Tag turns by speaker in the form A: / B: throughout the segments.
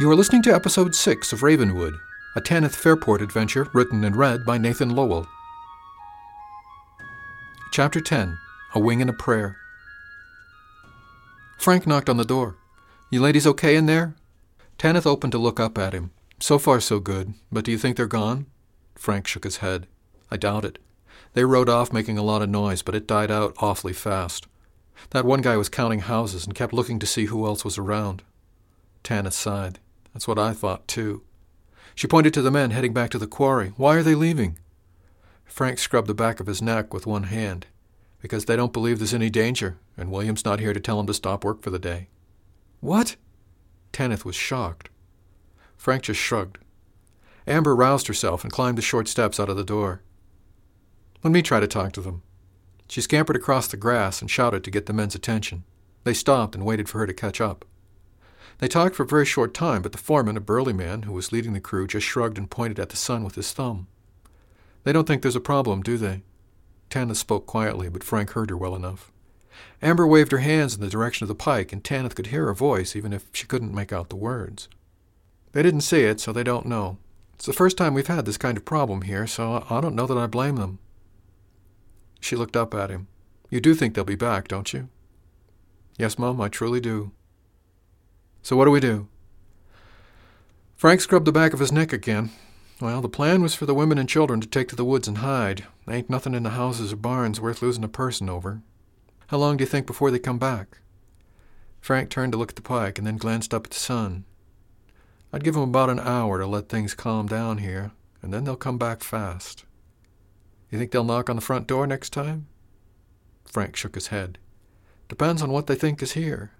A: You are listening to episode 6 of Ravenwood, a Tanyth Fairport adventure written and read by Nathan Lowell. Chapter 10 A Wing and a Prayer. Frank knocked on the door. You ladies okay in there? Tanyth opened to look up at him. So far, so good, but do you think they're gone? Frank shook his head. I doubt it. They rode off making a lot of noise, but it died out awfully fast. That one guy was counting houses and kept looking to see who else was around. Tanyth sighed. That's what I thought, too. She pointed to the men heading back to the quarry. Why are they leaving? Frank scrubbed the back of his neck with one hand. Because they don't believe there's any danger, and William's not here to tell them to stop work for the day. What? Tanyth was shocked. Frank just shrugged. Amber roused herself and climbed the short steps out of the door. Let me try to talk to them. She scampered across the grass and shouted to get the men's attention. They stopped and waited for her to catch up. They talked for a very short time, but the foreman, a burly man who was leading the crew, just shrugged and pointed at the sun with his thumb. They don't think there's a problem, do they? Tanyth spoke quietly, but Frank heard her well enough. Amber waved her hands in the direction of the pike, and Tanyth could hear her voice, even if she couldn't make out the words. They didn't see it, so they don't know. It's the first time we've had this kind of problem here, so I don't know that I blame them. She looked up at him. You do think they'll be back, don't you? Yes, Mum, I truly do. So what do we do? Frank scrubbed the back of his neck again. Well, the plan was for the women and children to take to the woods and hide. Ain't nothing in the houses or barns worth losing a person over. How long do you think before they come back? Frank turned to look at the pike and then glanced up at the sun. I'd give 'em about an hour to let things calm down here, and then they'll come back fast. You think they'll knock on the front door next time? Frank shook his head. Depends on what they think is here.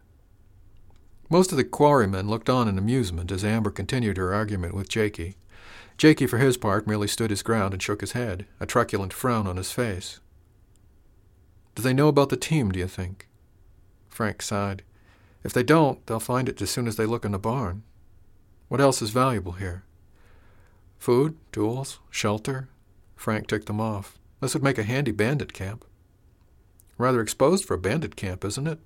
A: Most of the quarrymen looked on in amusement as Amber continued her argument with Jakey. Jakey, for his part, merely stood his ground and shook his head, a truculent frown on his face. Do they know about the team, do you think? Frank sighed. If they don't, they'll find it as soon as they look in the barn. What else is valuable here? Food, tools, shelter. Frank ticked them off. This would make a handy bandit camp. Rather exposed for a bandit camp, isn't it?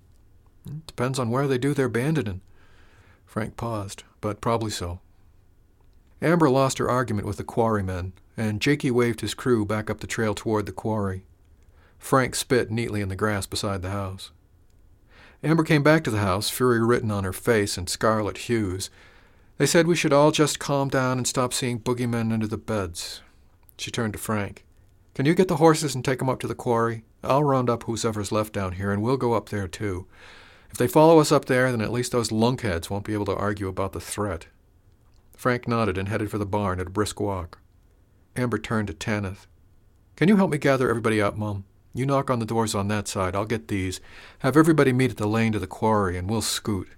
A: Depends on where they do their banditing. Frank paused, but probably so. Amber lost her argument with the quarrymen, and Jakey waved his crew back up the trail toward the quarry. Frank spit neatly in the grass beside the house. Amber came back to the house, fury written on her face in scarlet hues. They said we should all just calm down and stop seeing boogeymen under the beds. She turned to Frank. Can you get the horses and take 'em up to the quarry? I'll round up whoever's left down here, and we'll go up there, too. If they follow us up there, then at least those lunkheads won't be able to argue about the threat. Frank nodded and headed for the barn at a brisk walk. Amber turned to Tanyth. Can you help me gather everybody up, Mum? You knock on the doors on that side. I'll get these. Have everybody meet at the lane to the quarry, and we'll scoot.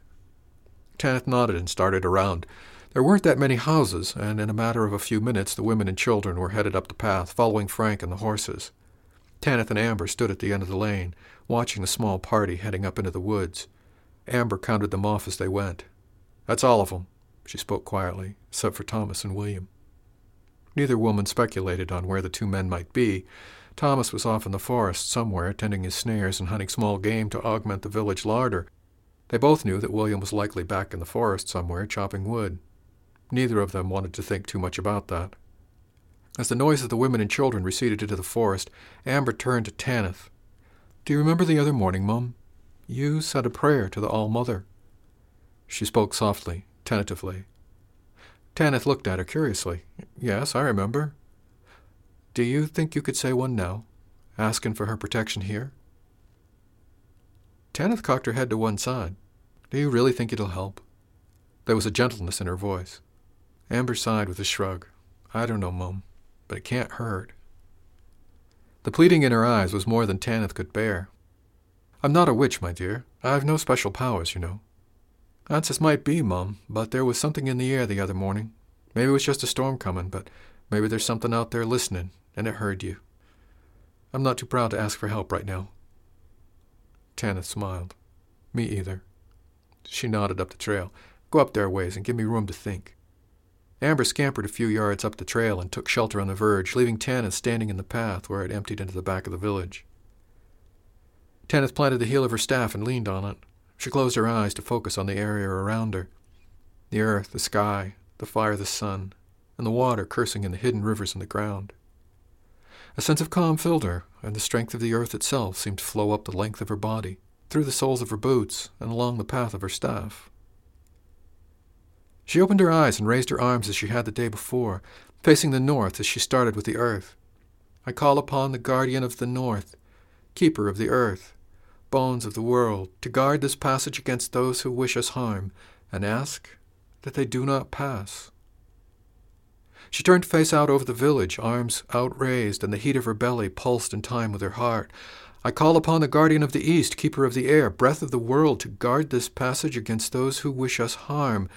A: Tanyth nodded and started around. There weren't that many houses, and in a matter of a few minutes the women and children were headed up the path, following Frank and the horses. Tanyth and Amber stood at the end of the lane, watching the small party heading up into the woods. Amber counted them off as they went. That's all of them, she spoke quietly, except for Thomas and William. Neither woman speculated on where the two men might be. Thomas was off in the forest somewhere, tending his snares and hunting small game to augment the village larder. They both knew that William was likely back in the forest somewhere, chopping wood. Neither of them wanted to think too much about that. As the noise of the women and children receded into the forest, Amber turned to Tanyth. Do you remember the other morning, Mum? You said a prayer to the All Mother. She spoke softly, tentatively. Tanyth looked at her curiously. Yes, I remember. Do you think you could say one now, asking for her protection here? Tanyth cocked her head to one side. Do you really think it'll help? There was a gentleness in her voice. Amber sighed with a shrug. I don't know, Mum but it can't hurt. The pleading in her eyes was more than Tanyth could bear. I'm not a witch, my dear. I've no special powers, you know. That's as might be, Mum, but there was something in the air the other morning. Maybe it was just a storm coming, but maybe there's something out there listening, and it heard you. I'm not too proud to ask for help right now. Tanyth smiled. Me either. She nodded up the trail. Go up there ways and give me room to think. Amber scampered a few yards up the trail and took shelter on the verge, leaving Tanyth standing in the path where it emptied into the back of the village. Tanyth planted the heel of her staff and leaned on it. She closed her eyes to focus on the area around her. The earth, the sky, the fire, the sun, and the water cursing in the hidden rivers in the ground. A sense of calm filled her, and the strength of the earth itself seemed to flow up the length of her body, through the soles of her boots, and along the path of her staff. She opened her eyes and raised her arms as she had the day before, facing the north as she started with the earth. I call upon the guardian of the north, keeper of the earth, bones of the world, to guard this passage against those who wish us harm, and ask that they do not pass. She turned face out over the village, arms outraised, and the heat of her belly pulsed in time with her heart. I call upon the guardian of the east, keeper of the air, breath of the world, to guard this passage against those who wish us harm,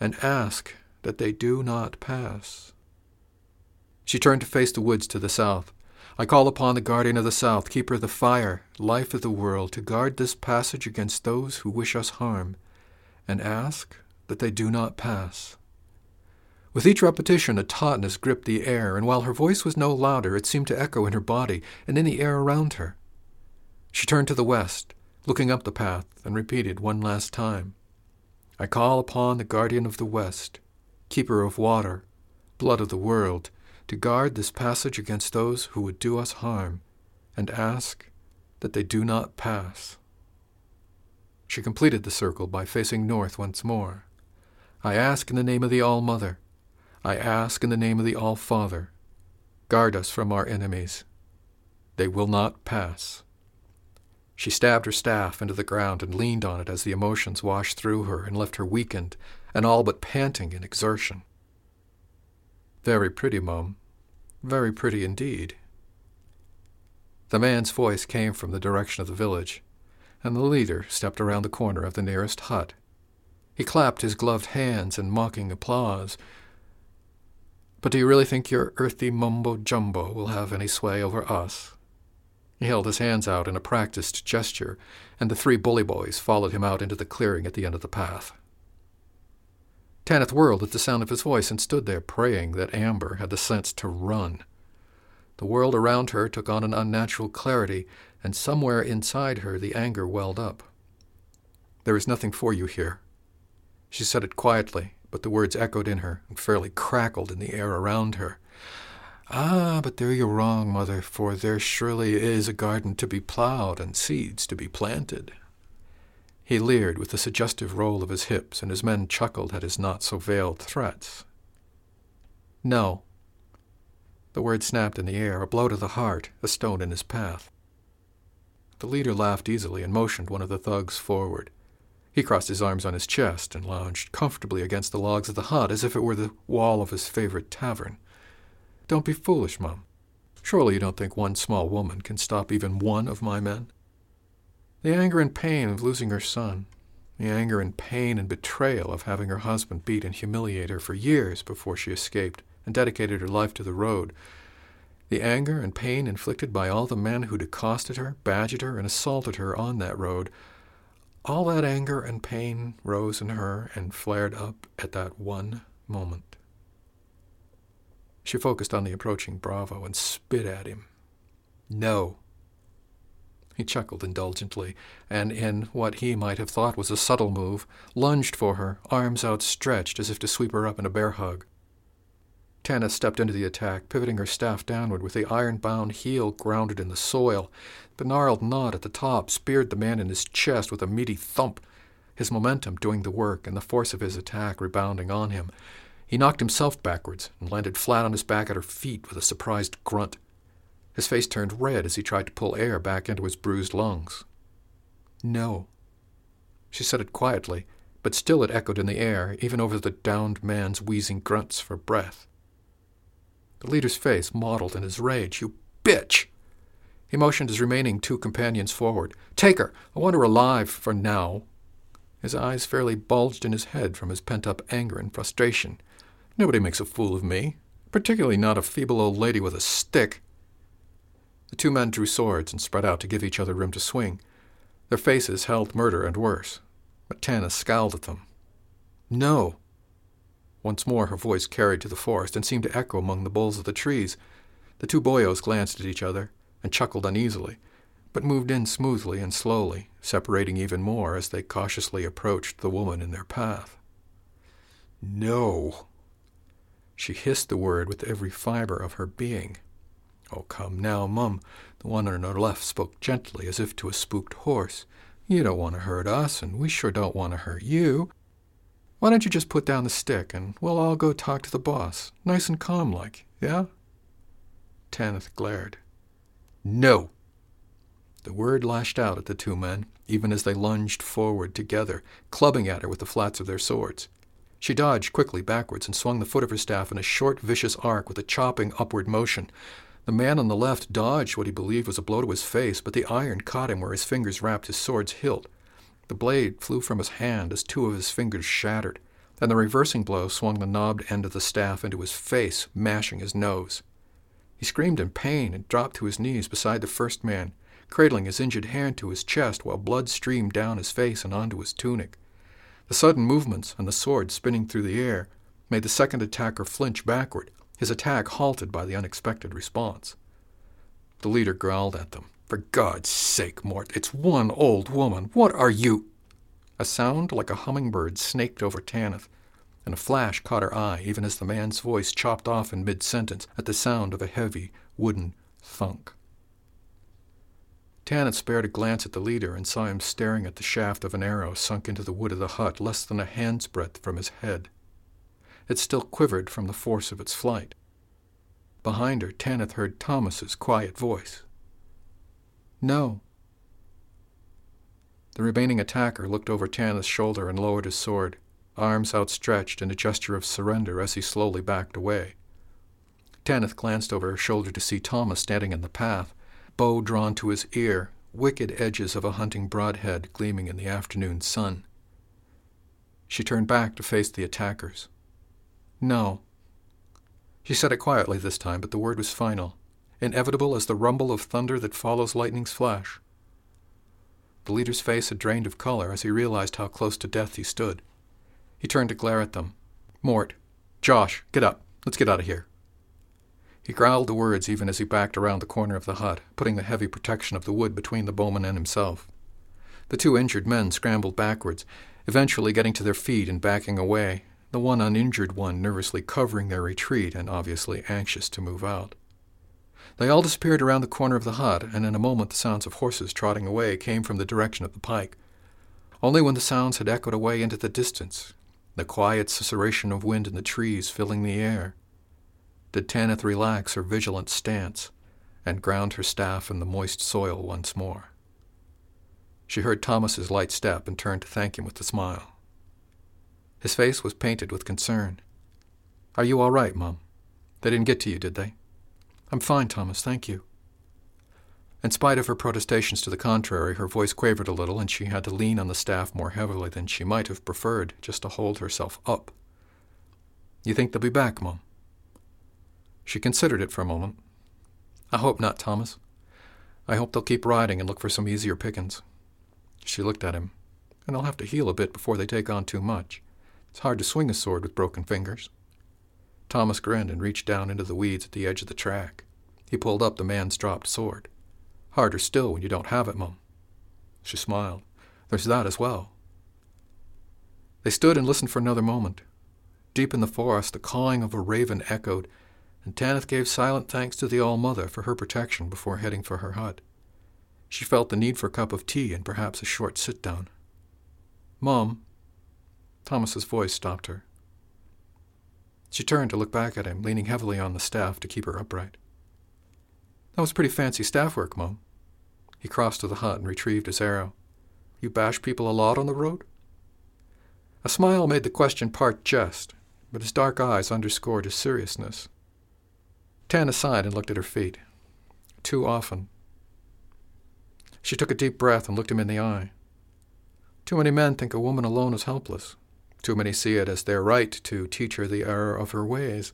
A: and ask that they do not pass. She turned to face the woods to the south. I call upon the guardian of the south, keeper of the fire, life of the world, to guard this passage against those who wish us harm, and ask that they do not pass. With each repetition, a tautness gripped the air, and while her voice was no louder, it seemed to echo in her body and in the air around her. She turned to the west, looking up the path, and repeated one last time I call upon the guardian of the west, keeper of water, blood of the world, to guard this passage against those who would do us harm, and ask that they do not pass. She completed the circle by facing north once more. I ask in the name of the All Mother, I ask in the name of the All Father, guard us from our enemies. They will not pass. She stabbed her staff into the ground and leaned on it as the emotions washed through her and left her weakened and all but panting in exertion. Very pretty, Mum. Very pretty indeed. The man's voice came from the direction of the village, and the leader stepped around the corner of the nearest hut. He clapped his gloved hands in mocking applause. But do you really think your earthy mumbo jumbo will have any sway over us? He held his hands out in a practiced gesture, and the three bully boys followed him out into the clearing at the end of the path. Tanyth whirled at the sound of his voice and stood there praying that Amber had the sense to run. The world around her took on an unnatural clarity, and somewhere inside her the anger welled up. There is nothing for you here. She said it quietly, but the words echoed in her and fairly crackled in the air around her. Ah, but there you're wrong, mother, for there surely is a garden to be plowed and seeds to be planted. He leered with a suggestive roll of his hips, and his men chuckled at his not so veiled threats. No. The word snapped in the air, a blow to the heart, a stone in his path. The leader laughed easily and motioned one of the thugs forward. He crossed his arms on his chest and lounged comfortably against the logs of the hut as if it were the wall of his favorite tavern. Don't be foolish, Mum. Surely you don't think one small woman can stop even one of my men? The anger and pain of losing her son, the anger and pain and betrayal of having her husband beat and humiliate her for years before she escaped and dedicated her life to the road, the anger and pain inflicted by all the men who'd accosted her, badgered her, and assaulted her on that road, all that anger and pain rose in her and flared up at that one moment. She focused on the approaching Bravo and spit at him. No. He chuckled indulgently, and in what he might have thought was a subtle move, lunged for her, arms outstretched as if to sweep her up in a bear hug. Tanyth stepped into the attack, pivoting her staff downward with the iron-bound heel grounded in the soil. The gnarled knot at the top speared the man in his chest with a meaty thump, his momentum doing the work and the force of his attack rebounding on him. He knocked himself backwards and landed flat on his back at her feet with a surprised grunt. His face turned red as he tried to pull air back into his bruised lungs. No. She said it quietly, but still it echoed in the air, even over the downed man's wheezing grunts for breath. The leader's face mottled in his rage. You bitch! He motioned his remaining two companions forward. Take her! I want her alive for now. His eyes fairly bulged in his head from his pent up anger and frustration. Nobody makes a fool of me, particularly not a feeble old lady with a stick. The two men drew swords and spread out to give each other room to swing. Their faces held murder and worse, but Tanyth scowled at them. No. Once more her voice carried to the forest and seemed to echo among the boles of the trees. The two boyos glanced at each other and chuckled uneasily, but moved in smoothly and slowly, separating even more as they cautiously approached the woman in their path. No. She hissed the word with every fiber of her being. Oh, come now, Mum. The one on her left spoke gently, as if to a spooked horse. You don't want to hurt us, and we sure don't want to hurt you. Why don't you just put down the stick, and we'll all go talk to the boss, nice and calm like, yeah? Tanyth glared. No! The word lashed out at the two men, even as they lunged forward together, clubbing at her with the flats of their swords. She dodged quickly backwards and swung the foot of her staff in a short, vicious arc with a chopping upward motion. The man on the left dodged what he believed was a blow to his face, but the iron caught him where his fingers wrapped his sword's hilt. The blade flew from his hand as two of his fingers shattered, and the reversing blow swung the knobbed end of the staff into his face, mashing his nose. He screamed in pain and dropped to his knees beside the first man, cradling his injured hand to his chest while blood streamed down his face and onto his tunic. The sudden movements and the sword spinning through the air made the second attacker flinch backward, his attack halted by the unexpected response. The leader growled at them. For God's sake, Mort, it's one old woman. What are you? A sound like a hummingbird snaked over Tanyth, and a flash caught her eye even as the man's voice chopped off in mid sentence at the sound of a heavy wooden thunk. Tanyth spared a glance at the leader and saw him staring at the shaft of an arrow sunk into the wood of the hut less than a hand's breadth from his head. It still quivered from the force of its flight. Behind her, Tanyth heard Thomas's quiet voice. No. The remaining attacker looked over Tanyth's shoulder and lowered his sword, arms outstretched in a gesture of surrender as he slowly backed away. Tanyth glanced over her shoulder to see Thomas standing in the path, bow drawn to his ear, wicked edges of a hunting broadhead gleaming in the afternoon sun. She turned back to face the attackers. No. She said it quietly this time, but the word was final, inevitable as the rumble of thunder that follows lightning's flash. The leader's face had drained of color as he realized how close to death he stood. He turned to glare at them. Mort, Josh, get up. Let's get out of here. He growled the words even as he backed around the corner of the hut, putting the heavy protection of the wood between the bowman and himself. The two injured men scrambled backwards, eventually getting to their feet and backing away, the one uninjured one nervously covering their retreat and obviously anxious to move out. They all disappeared around the corner of the hut, and in a moment the sounds of horses trotting away came from the direction of the pike. Only when the sounds had echoed away into the distance, the quiet susurration of wind in the trees filling the air, did Tanyth relax her vigilant stance and ground her staff in the moist soil once more. She heard Thomas's light step and turned to thank him with a smile. His face was painted with concern. Are you all right, Mum? They didn't get to you, did they? I'm fine, Thomas, thank you. In spite of her protestations to the contrary, her voice quavered a little, and she had to lean on the staff more heavily than she might have preferred, just to hold herself up. You think they'll be back, Mum? She considered it for a moment. I hope not, Thomas. I hope they'll keep riding and look for some easier pickings. She looked at him. And they'll have to heal a bit before they take on too much. It's hard to swing a sword with broken fingers. Thomas grinned and reached down into the weeds at the edge of the track. He pulled up the man's dropped sword. Harder still when you don't have it, Mum. She smiled. There's that as well. They stood and listened for another moment. Deep in the forest, the cawing of a raven echoed, and Tanyth gave silent thanks to the All-Mother for her protection before heading for her hut. She felt the need for a cup of tea and perhaps a short sit-down. Mom. Thomas's voice stopped her. She turned to look back at him, leaning heavily on the staff to keep her upright. That was pretty fancy staff work, Mom. He crossed to the hut and retrieved his arrow. You bash people a lot on the road? A smile made the question part jest, but his dark eyes underscored his seriousness. Tan aside and looked at her feet. Too often. She took a deep breath and looked him in the eye. Too many men think a woman alone is helpless. Too many see it as their right to teach her the error of her ways.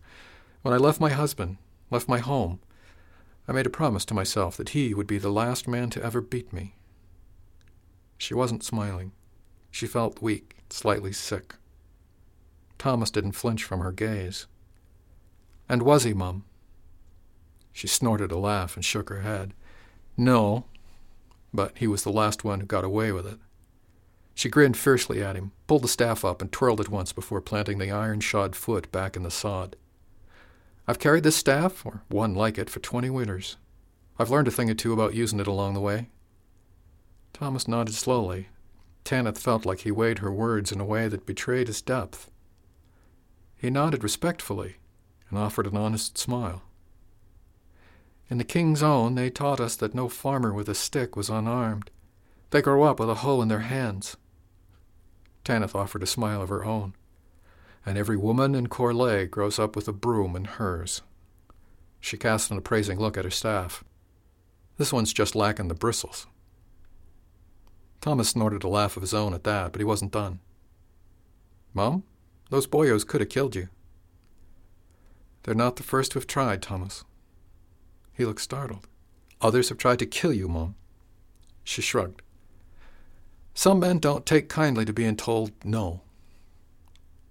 A: When I left my husband, left my home, I made a promise to myself that he would be the last man to ever beat me. She wasn't smiling. She felt weak, slightly sick. Thomas didn't flinch from her gaze. And was he, Mum? She snorted a laugh and shook her head. No, but he was the last one who got away with it. She grinned fiercely at him, pulled the staff up, and twirled it once before planting the iron shod foot back in the sod. I've carried this staff, or one like it, for twenty winters. I've learned a thing or two about using it along the way. Thomas nodded slowly. Tanyth felt like he weighed her words in a way that betrayed his depth. He nodded respectfully and offered an honest smile. In the King's Own, they taught us that no farmer with a stick was unarmed. They grow up with a hoe in their hands. Tanyth offered a smile of her own. And every woman in Corlay grows up with a broom in hers. She cast an appraising look at her staff. This one's just lacking the bristles. Thomas snorted a laugh of his own at that, but he wasn't done. Mum, those boyos could have killed you. They're not the first to have tried, Thomas. He looked startled. Others have tried to kill you, Mom. She shrugged. Some men don't take kindly to being told no.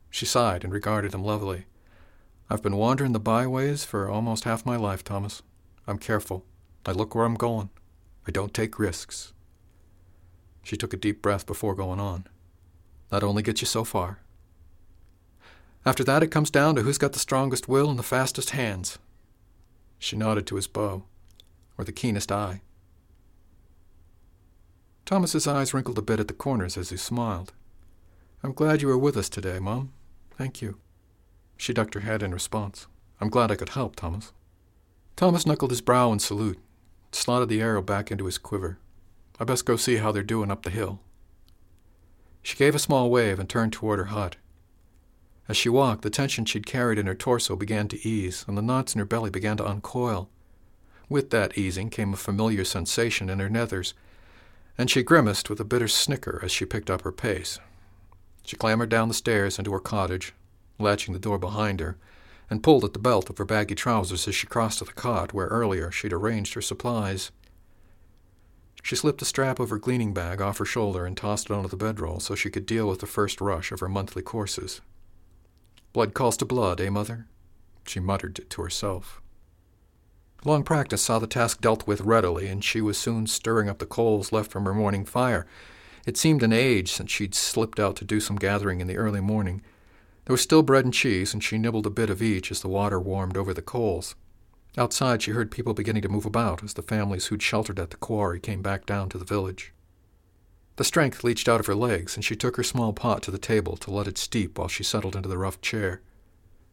A: She sighed and regarded him levelly. I've been wandering the byways for almost half my life, Thomas. I'm careful. I look where I'm going. I don't take risks. She took a deep breath before going on. That only gets you so far. After that, it comes down to who's got the strongest will and the fastest hands. She nodded to his bow, or the keenest eye. Thomas's eyes wrinkled a bit at the corners as he smiled. I'm glad you were with us today, Mom. Thank you. She ducked her head in response. I'm glad I could help, Thomas. Thomas knuckled his brow in salute, slotted the arrow back into his quiver. I best go see how they're doing up the hill. She gave a small wave and turned toward her hut. As she walked, the tension she'd carried in her torso began to ease, and the knots in her belly began to uncoil. With that easing came a familiar sensation in her nethers, and she grimaced with a bitter snicker as she picked up her pace. She clambered down the stairs into her cottage, latching the door behind her, and pulled at the belt of her baggy trousers as she crossed to the cot where earlier she'd arranged her supplies. She slipped the strap of her gleaning bag off her shoulder and tossed it onto the bedroll so she could deal with the first rush of her monthly courses. Blood calls to blood, eh, Mother? She muttered to herself. Long practice saw the task dealt with readily, and she was soon stirring up the coals left from her morning fire. It seemed an age since she'd slipped out to do some gathering in the early morning. There was still bread and cheese, and she nibbled a bit of each as the water warmed over the coals. Outside, she heard people beginning to move about as the families who'd sheltered at the quarry came back down to the village. The strength leached out of her legs, and she took her small pot to the table to let it steep while she settled into the rough chair.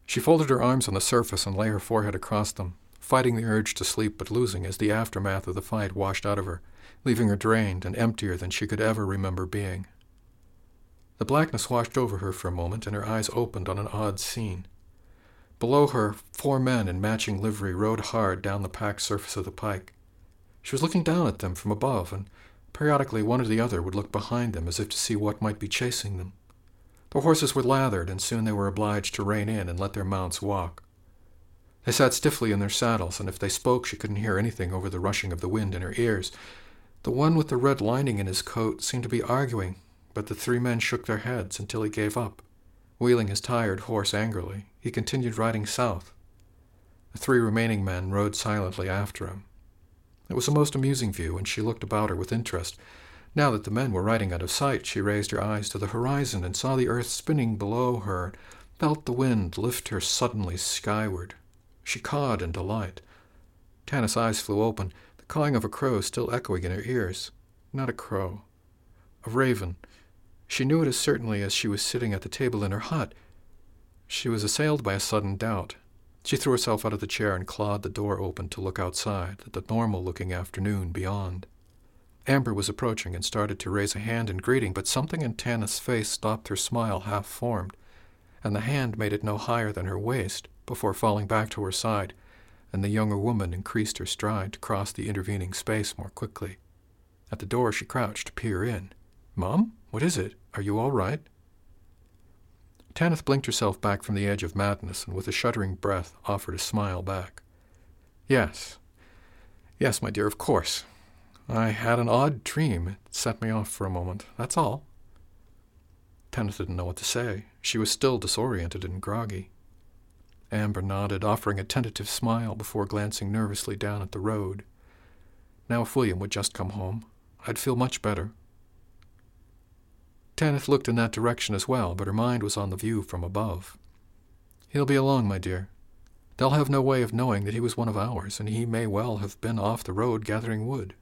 A: She folded her arms on the surface and lay her forehead across them, fighting the urge to sleep but losing as the aftermath of the fight washed out of her, leaving her drained and emptier than she could ever remember being. The blackness washed over her for a moment, and her eyes opened on an odd scene. Below her, four men in matching livery rode hard down the packed surface of the pike. She was looking down at them from above, and periodically one or the other would look behind them as if to see what might be chasing them. The horses were lathered, and soon they were obliged to rein in and let their mounts walk. They sat stiffly in their saddles, and if they spoke, she couldn't hear anything over the rushing of the wind in her ears. The one with the red lining in his coat seemed to be arguing, but the three men shook their heads until he gave up. Wheeling his tired horse angrily, he continued riding south. The three remaining men rode silently after him. It was a most amusing view, and she looked about her with interest. Now that the men were riding out of sight, she raised her eyes to the horizon and saw the earth spinning below her, felt the wind lift her suddenly skyward. She cawed in delight. Tanyth's eyes flew open, the cawing of a crow still echoing in her ears. Not a crow. A raven, she knew it as certainly as she was sitting at the table in her hut. She was assailed by a sudden doubt. She threw herself out of the chair and clawed the door open to look outside at the normal looking afternoon beyond. Amber was approaching and started to raise a hand in greeting, but something in Tanyth's face stopped her smile half formed, and the hand made it no higher than her waist before falling back to her side, and the younger woman increased her stride to cross the intervening space more quickly. At the door she crouched to peer in. Mom, What is it? Are you all right? Tanyth blinked herself back from the edge of madness and with a shuddering breath offered a smile back. Yes. Yes, my dear, of course. I had an odd dream. It set me off for a moment. That's all. Tanyth didn't know what to say. She was still disoriented and groggy. Amber nodded, offering a tentative smile before glancing nervously down at the road. Now, if William would just come home, I'd feel much better. Tanyth looked in that direction as well, but her mind was on the view from above. He'll be along, my dear. They'll have no way of knowing that he was one of ours, and he may well have been off the road gathering wood.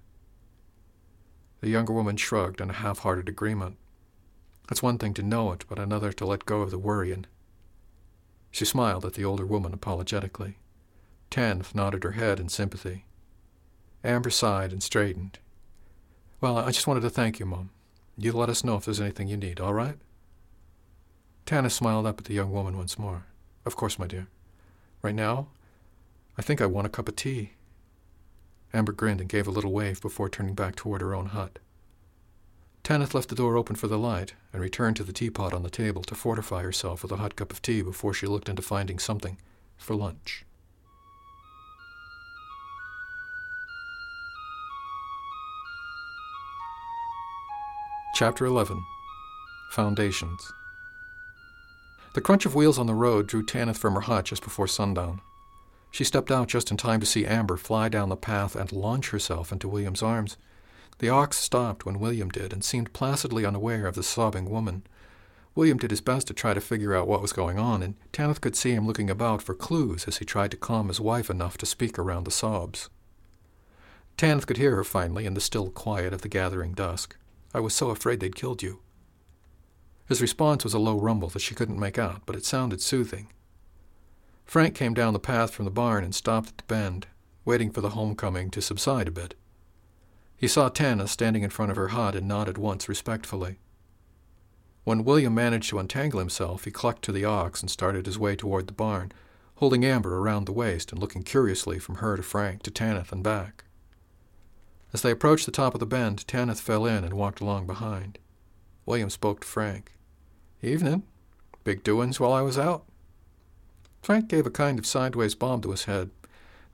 A: The younger woman shrugged in a half hearted agreement. It's one thing to know it, but another to let go of the worrying. She smiled at the older woman apologetically. Tanyth nodded her head in sympathy. Amber sighed and straightened. Well, I just wanted to thank you, Mum. You let us know if there's anything you need, all right? Tanyth smiled up at the young woman once more. Of course, my dear. Right now, I think I want a cup of tea. Amber grinned and gave a little wave before turning back toward her own hut. Tanyth left the door open for the light and returned to the teapot on the table to fortify herself with a hot cup of tea before she looked into finding something for lunch. Chapter 11 Foundations The crunch of wheels on the road drew Tanyth from her hut just before sundown. She stepped out just in time to see Amber fly down the path and launch herself into William's arms. The ox stopped when William did and seemed placidly unaware of the sobbing woman. William did his best to try to figure out what was going on, and Tanyth could see him looking about for clues as he tried to calm his wife enough to speak around the sobs. Tanyth could hear her finally in the still quiet of the gathering dusk. I was so afraid they'd killed you. His response was a low rumble that she couldn't make out, but it sounded soothing. Frank came down the path from the barn and stopped at the bend, waiting for the homecoming to subside a bit. He saw Tanyth standing in front of her hut and nodded once respectfully. When William managed to untangle himself, he clucked to the ox and started his way toward the barn, holding Amber around the waist and looking curiously from her to Frank to Tanyth and back. As they approached the top of the bend, Tanyth fell in and walked along behind. William spoke to Frank. Evening. Big doings while I was out? Frank gave a kind of sideways bob to his head.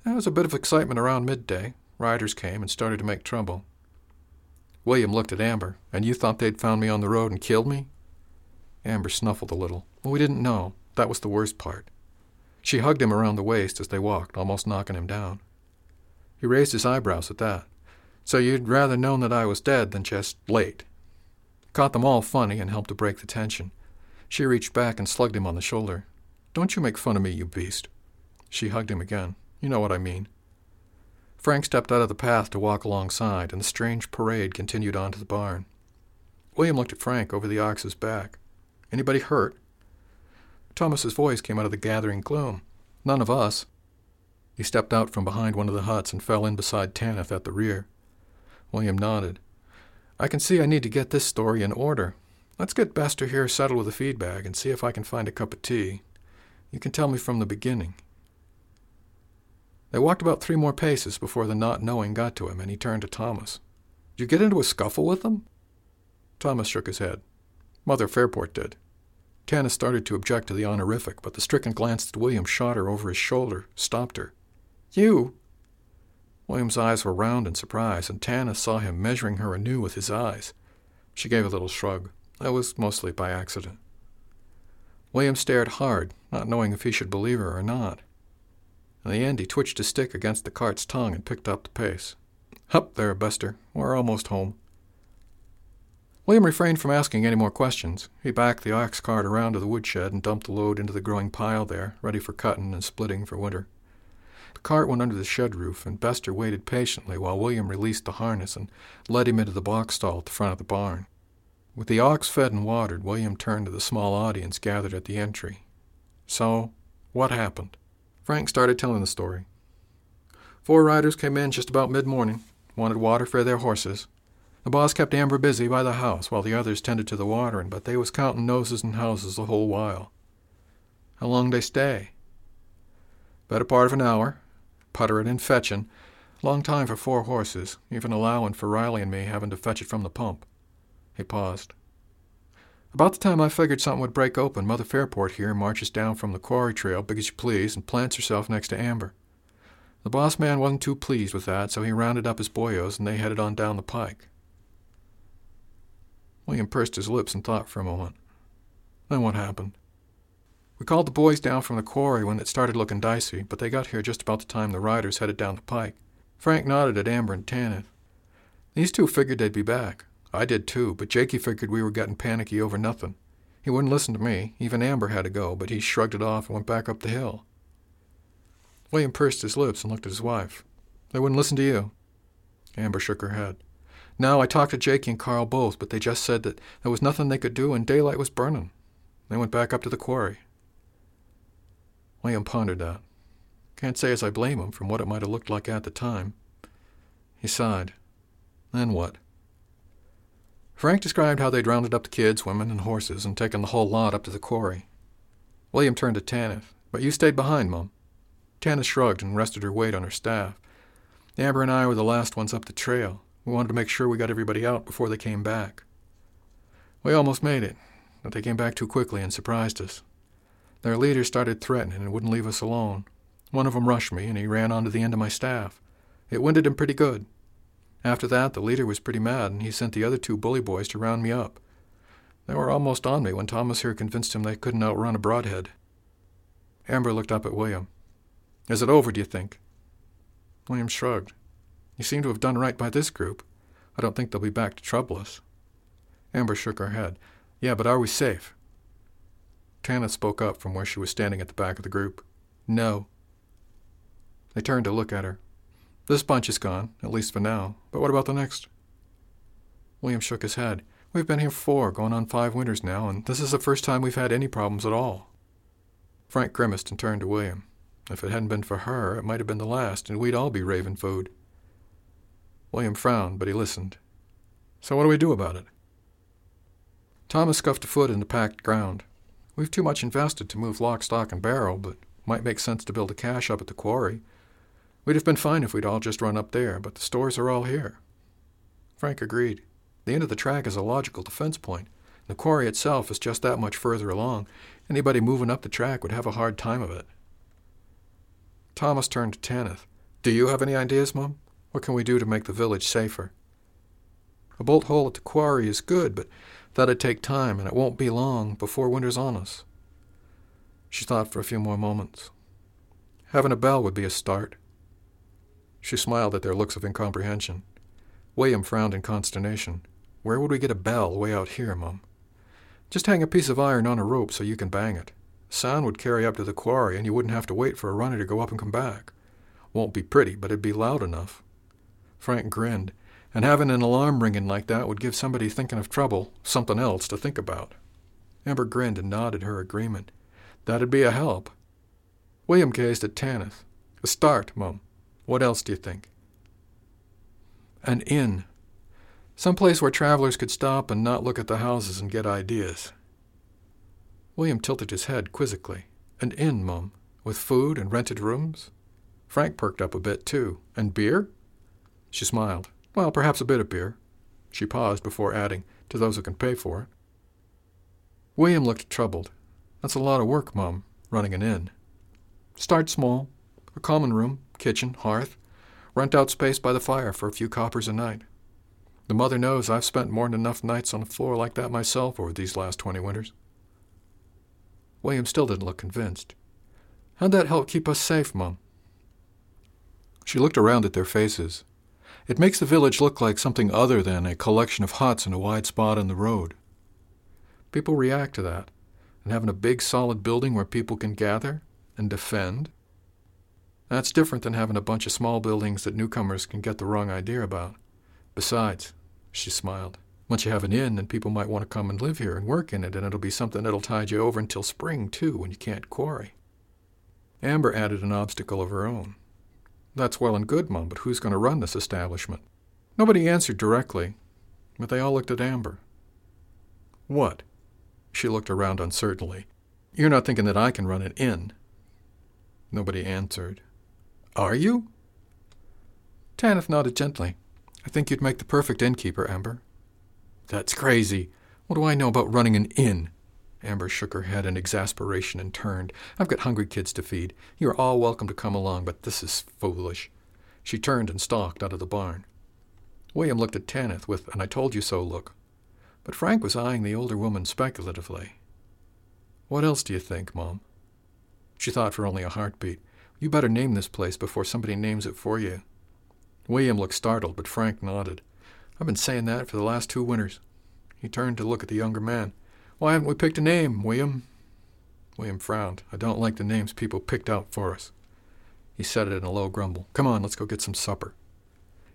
A: There was a bit of excitement around midday. Riders came and started to make trouble. William looked at Amber. And you thought they'd found me on the road and killed me? Amber snuffled a little. We didn't know. That was the worst part. She hugged him around the waist as they walked, almost knocking him down. He raised his eyebrows at that. So you'd rather known that I was dead than just late. Caught them all funny and helped to break the tension. She reached back and slugged him on the shoulder. Don't you make fun of me, you beast. She hugged him again. You know what I mean. Frank stepped out of the path to walk alongside, and the strange parade continued on to the barn. William looked at Frank over the ox's back. Anybody hurt? Thomas's voice came out of the gathering gloom. None of us. He stepped out from behind one of the huts and fell in beside Tanyth at the rear. William nodded. I can see I need to get this story in order. Let's get Bester here settled with a feed bag and see if I can find a cup of tea. You can tell me from the beginning. They walked about three more paces before the not knowing got to him, and he turned to Thomas. Did you get into a scuffle with them? Thomas shook his head. Mother Fairport did. Tanyth started to object to the honorific, but the stricken glance that William shot her over his shoulder stopped her. You? William's eyes were round in surprise, and Tanyth saw him measuring her anew with his eyes. She gave a little shrug. That was mostly by accident. William stared hard, not knowing if he should believe her or not. In the end, he twitched his stick against the cart's tongue and picked up the pace. Hup there, Buster. We're almost home. William refrained from asking any more questions. He backed the ox cart around to the woodshed and dumped the load into the growing pile there, ready for cutting and splitting for winter. The cart went under the shed roof, and Bester waited patiently while William released the harness and led him into the box stall at the front of the barn. With the ox fed and watered, William turned to the small audience gathered at the entry. So, what happened? Frank started telling the story. Four riders came in just about mid morning, wanted water for their horses. The boss kept Amber busy by the house while the others tended to the watering, but they was counting noses and houses the whole while. How long they stay? Better part of an hour, putterin' and fetchin'. Long time for four horses, even allowin' for Riley and me having to fetch it from the pump. He paused. About the time I figured something would break open, Mother Fairport here marches down from the quarry trail, big as you please, and plants herself next to Amber. The boss man wasn't too pleased with that, so he rounded up his boyos and they headed on down the pike. William pursed his lips and thought for a moment. Then what happened? We called the boys down from the quarry when it started looking dicey, but they got here just about the time the riders headed down the pike. Frank nodded at Amber and Tanyth. These two figured they'd be back. I did too, but Jakey figured we were getting panicky over nothing. He wouldn't listen to me. Even Amber had to go, but he shrugged it off and went back up the hill. William pursed his lips and looked at his wife. They wouldn't listen to you. Amber shook her head. No, I talked to Jakey and Carl both, but they just said that there was nothing they could do and daylight was burning. They went back up to the quarry. William pondered that. Can't say as I blame him from what it might have looked like at the time. He sighed. Then what? Frank described how they'd rounded up the kids, women, and horses and taken the whole lot up to the quarry. William turned to Tanyth. But you stayed behind, Mum. Tanyth shrugged and rested her weight on her staff. Amber and I were the last ones up the trail. We wanted to make sure we got everybody out before they came back. We almost made it, but they came back too quickly and surprised us. Their leader started threatening and wouldn't leave us alone. One of them rushed me, and he ran onto the end of my staff. It winded him pretty good. After that, the leader was pretty mad, and he sent the other two bully boys to round me up. They were almost on me when Thomas here convinced him they couldn't outrun a broadhead. Amber looked up at William. Is it over, do you think? William shrugged. You seem to have done right by this group. I don't think they'll be back to trouble us. Amber shook her head. Yeah, but are we safe? Tanyth spoke up from where she was standing at the back of the group. No. They turned to look at her. This bunch is gone, at least for now. But what about the next? William shook his head. We've been here four, going on five winters now, and this is the first time we've had any problems at all. Frank grimaced and turned to William. If it hadn't been for her, it might have been the last, and we'd all be raven food. William frowned, but he listened. So what do we do about it? Thomas scuffed a foot in the packed ground. We've too much invested to move lock, stock, and barrel, but might make sense to build a cache up at the quarry. We'd have been fine if we'd all just run up there, but the stores are all here. Frank agreed. The end of the track is a logical defense point. The quarry itself is just that much further along. Anybody moving up the track would have a hard time of it. Thomas turned to Tanyth. Do you have any ideas, Mum? What can we do to make the village safer? A bolt hole at the quarry is good, but that'd take time, and it won't be long before winter's on us. She thought for a few more moments. Having a bell would be a start. She smiled at their looks of incomprehension. William frowned in consternation. Where would we get a bell way out here, Mum? Just hang a piece of iron on a rope so you can bang it. Sound would carry up to the quarry, and you wouldn't have to wait for a runner to go up and come back. Won't be pretty, but it'd be loud enough. Frank grinned, and having an alarm ringing like that would give somebody thinking of trouble something else to think about. Amber grinned and nodded her agreement. That'd be a help. William gazed at Tanyth. A start, Mum. What else do you think? An inn. Some place where travelers could stop and not look at the houses and get ideas. William tilted his head quizzically. An inn, Mum, with food and rented rooms? Frank perked up a bit, too. And beer? She smiled. Well, perhaps a bit of beer. She paused before adding, to those who can pay for it. William looked troubled. That's a lot of work, Mum, running an inn. Start small. A common room, kitchen, hearth. Rent out space by the fire for a few coppers a night. The mother knows I've spent more than enough nights on a floor like that myself over these last twenty winters. William still didn't look convinced. How'd that help keep us safe, Mum? She looked around at their faces. It makes the village look like something other than a collection of huts in a wide spot on the road. People react to that, and having a big solid building where people can gather and defend, that's different than having a bunch of small buildings that newcomers can get the wrong idea about. Besides, she smiled, once you have an inn, then people might want to come and live here and work in it, and it'll be something that'll tide you over until spring, too, when you can't quarry. Amber added an obstacle of her own. That's well and good, Mum, but who's going to run this establishment? Nobody answered directly, but they all looked at Amber. What? She looked around uncertainly. You're not thinking that I can run an inn? Nobody answered. Are you? Tanyth nodded gently. I think you'd make the perfect innkeeper, Amber. That's crazy. What do I know about running an inn? Amber shook her head in exasperation and turned. I've got hungry kids to feed. You are all welcome to come along, but this is foolish. She turned and stalked out of the barn. William looked at Tanyth with an I told you so look, but Frank was eyeing the older woman speculatively. What else do you think, Mom? She thought for only a heartbeat. You better name this place before somebody names it for you. William looked startled, but Frank nodded. I've been saying that for the last two winters. He turned to look at the younger man. Why haven't we picked a name, William? William frowned. I don't like the names people picked out for us. He said it in a low grumble. Come on, let's go get some supper.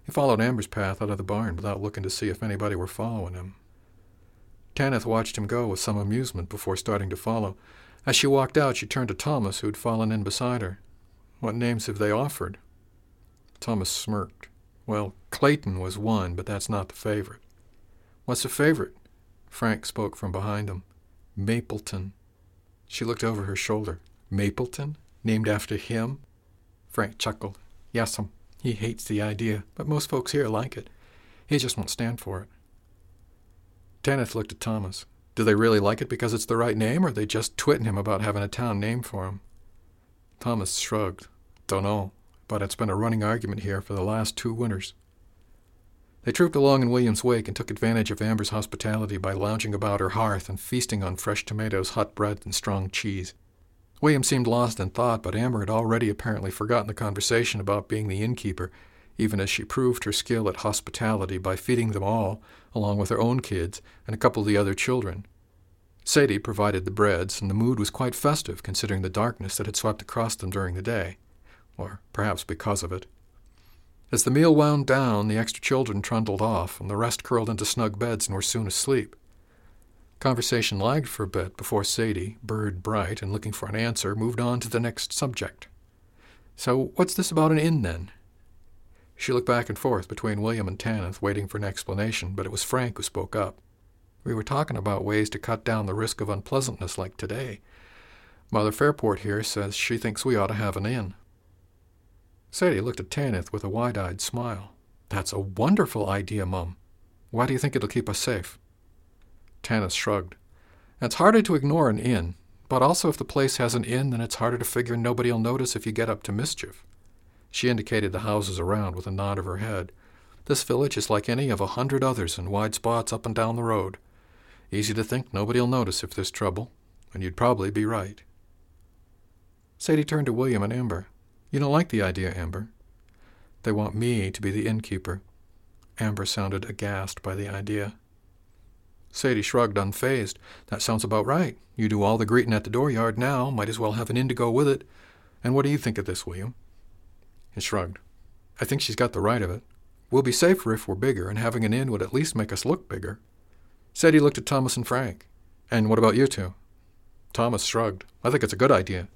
A: He followed Amber's path out of the barn without looking to see if anybody were following him. Tanyth watched him go with some amusement before starting to follow. As she walked out, she turned to Thomas, who had fallen in beside her. What names have they offered? Thomas smirked. Well, Clayton was one, but that's not the favorite. What's the favorite? Frank spoke from behind him. Mapleton. She looked over her shoulder. Mapleton? Named after him? Frank chuckled. Yes'm. He hates the idea, but most folks here like it. He just won't stand for it. Tanyth looked at Thomas. Do they really like it because it's the right name, or are they just twitting him about having a town named for him? Thomas shrugged. Don't know, but it's been a running argument here for the last two winters. They trooped along in William's wake and took advantage of Amber's hospitality by lounging about her hearth and feasting on fresh tomatoes, hot bread, and strong cheese. William seemed lost in thought, but Amber had already apparently forgotten the conversation about being the innkeeper, even as she proved her skill at hospitality by feeding them all, along with her own kids and a couple of the other children. Sadie provided the breads, and the mood was quite festive considering the darkness that had swept across them during the day, or perhaps because of it. As the meal wound down, the extra children trundled off, and the rest curled into snug beds and were soon asleep. Conversation lagged for a bit before Sadie, bird bright and looking for an answer, moved on to the next subject. So, what's this about an inn, then? She looked back and forth between William and Tanyth, waiting for an explanation, but it was Frank who spoke up. We were talking about ways to cut down the risk of unpleasantness like today. Mother Fairport here says she thinks we ought to have an inn. Sadie looked at Tanyth with a wide eyed smile. That's a wonderful idea, Mum. Why do you think it'll keep us safe? Tanyth shrugged. It's harder to ignore an inn, but also if the place has an inn, then it's harder to figure nobody'll notice if you get up to mischief. She indicated the houses around with a nod of her head. This village is like any of a hundred others in wide spots up and down the road. Easy to think nobody'll notice if there's trouble, and you'd probably be right. Sadie turned to William and Amber. You don't like the idea, Amber. They want me to be the innkeeper. Amber sounded aghast by the idea. Sadie shrugged, unfazed. That sounds about right. You do all the greeting at the dooryard now. Might as well have an inn to go with it. And what do you think of this, William? He shrugged. I think she's got the right of it. We'll be safer if we're bigger, and having an inn would at least make us look bigger. Sadie looked at Thomas and Frank. And what about you two? Thomas shrugged. I think it's a good idea.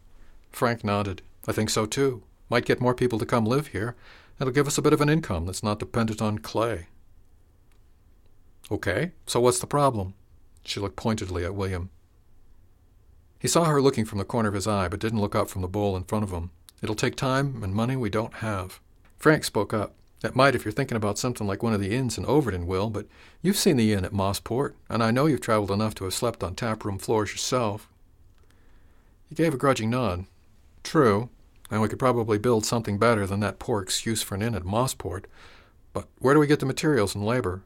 A: Frank nodded. I think so too. Might get more people to come live here. It'll give us a bit of an income that's not dependent on clay. Okay, so what's the problem? She looked pointedly at William. He saw her looking from the corner of his eye, but didn't look up from the bowl in front of him. It'll take time and money we don't have. Frank spoke up. That might if you're thinking about something like one of the inns in Overton, Will, but you've seen the inn at Mossport, and I know you've traveled enough to have slept on tap-room floors yourself. He gave a grudging nod. True, and we could probably build something better than that poor excuse for an inn at Mossport. But where do we get the materials and labor?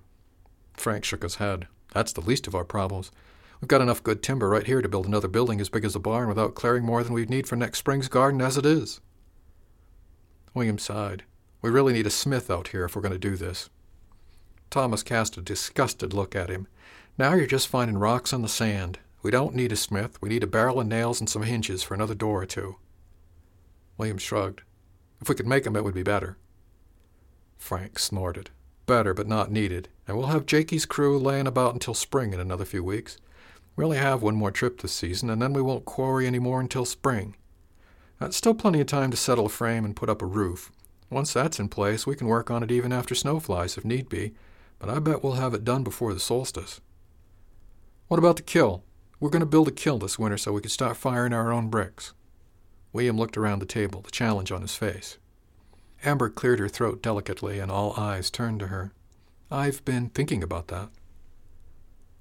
A: Frank shook his head. That's the least of our problems. We've got enough good timber right here to build another building as big as a barn without clearing more than we'd need for next spring's garden as it is. William sighed. We really need a smith out here if we're going to do this. Thomas cast a disgusted look at him. Now you're just finding rocks on the sand. We don't need a smith. We need a barrel of nails and some hinges for another door or two. William shrugged. If we could make 'em, it would be better. Frank snorted. Better, but not needed, and we'll have Jakey's crew laying about until spring in another few weeks. We only have one more trip this season, and then we won't quarry any more until spring. That's still plenty of time to settle a frame and put up a roof. Once that's in place, we can work on it even after snow flies if need be, but I bet we'll have it done before the solstice. What about the kiln? We're going to build a kiln this winter so we can start firing our own bricks. William looked around the table, the challenge on his face. Amber cleared her throat delicately, and all eyes turned to her. I've been thinking about that.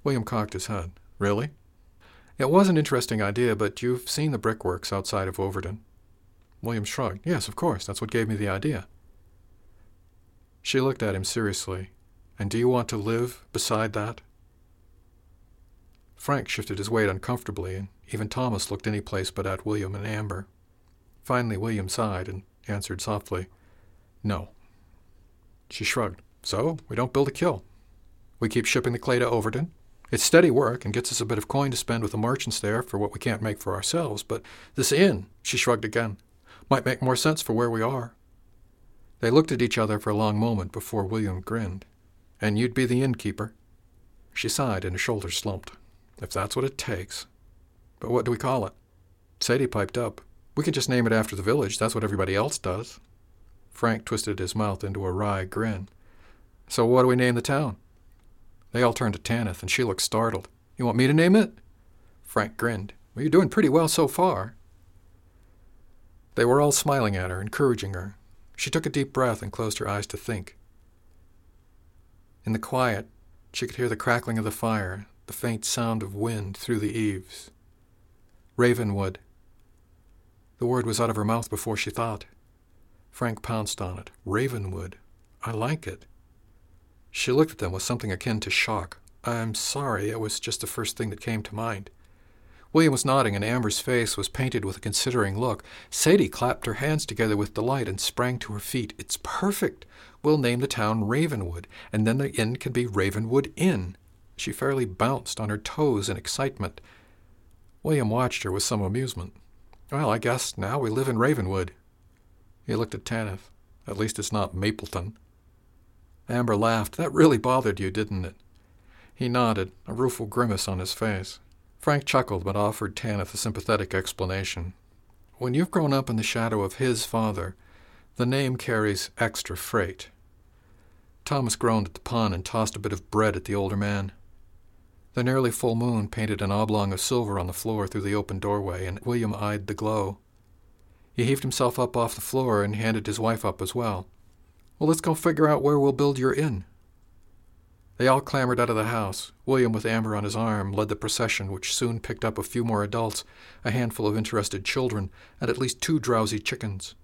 A: William cocked his head. Really? It was an interesting idea, but you've seen the brickworks outside of Overton. William shrugged. Yes, of course. That's what gave me the idea. She looked at him seriously. And do you want to live beside that? Frank shifted his weight uncomfortably, and even Thomas looked any place but at William and Amber. Finally, William sighed and answered softly, No. She shrugged. So we don't build a kiln. We keep shipping the clay to Overton. It's steady work and gets us a bit of coin to spend with the merchants there for what we can't make for ourselves, but this inn, she shrugged again, might make more sense for where we are. They looked at each other for a long moment before William grinned. And you'd be the innkeeper? She sighed and her shoulders slumped. If that's what it takes. But what do we call it? Sadie piped up. We could just name it after the village. That's what everybody else does. Frank twisted his mouth into a wry grin. So what do we name the town? They all turned to Tanyth, and she looked startled. You want me to name it? Frank grinned. Well, you're doing pretty well so far. They were all smiling at her, encouraging her. She took a deep breath and closed her eyes to think. In the quiet, she could hear the crackling of the fire, the faint sound of wind through the eaves. Ravenwood. The word was out of her mouth before she thought. Frank pounced on it. Ravenwood. I like it. She looked at them with something akin to shock. I'm sorry, it was just the first thing that came to mind. William was nodding, and Amber's face was painted with a considering look. Sadie clapped her hands together with delight and sprang to her feet. It's perfect. We'll name the town Ravenwood, and then the inn can be Ravenwood Inn. She fairly bounced on her toes in excitement. William watched her with some amusement. Well, I guess now we live in Ravenwood. He looked at Tanyth. At least it's not Mapleton. Amber laughed. That really bothered you, didn't it? He nodded, a rueful grimace on his face. Frank chuckled, but offered Tanyth a sympathetic explanation. When you've grown up in the shadow of his father, the name carries extra freight. Thomas groaned at the pun and tossed a bit of bread at the older man. The nearly full moon painted an oblong of silver on the floor through the open doorway, and William eyed the glow. He heaved himself up off the floor and handed his wife up as well. Well, let's go figure out where we'll build your inn. They all clambered out of the house. William, with Amber on his arm, led the procession, which soon picked up a few more adults, a handful of interested children, and at least two drowsy chickens.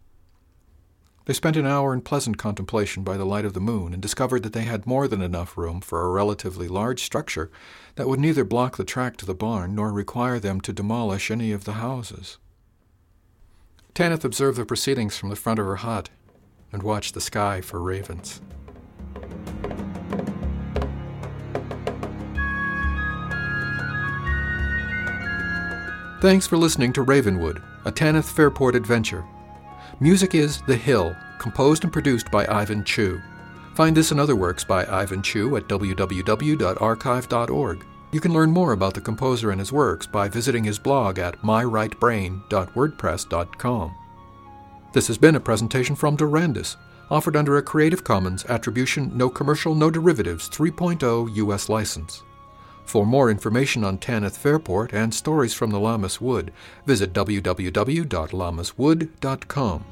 A: They spent an hour in pleasant contemplation by the light of the moon and discovered that they had more than enough room for a relatively large structure that would neither block the track to the barn nor require them to demolish any of the houses. Tanyth observed the proceedings from the front of her hut and watched the sky for ravens. Thanks for listening to Ravenwood, a Tanyth Fairport adventure. Music is The Hill, composed and produced by Ivan Chu. Find this and other works by Ivan Chu at www.archive.org. You can learn more about the composer and his works by visiting his blog at myrightbrain.wordpress.com. This has been a presentation from Durandus, offered under a Creative Commons Attribution No Commercial No Derivatives 3.0 U.S. license. For more information on Tanyth Fairport and stories from the Lammas Wood, visit www.lammaswood.com.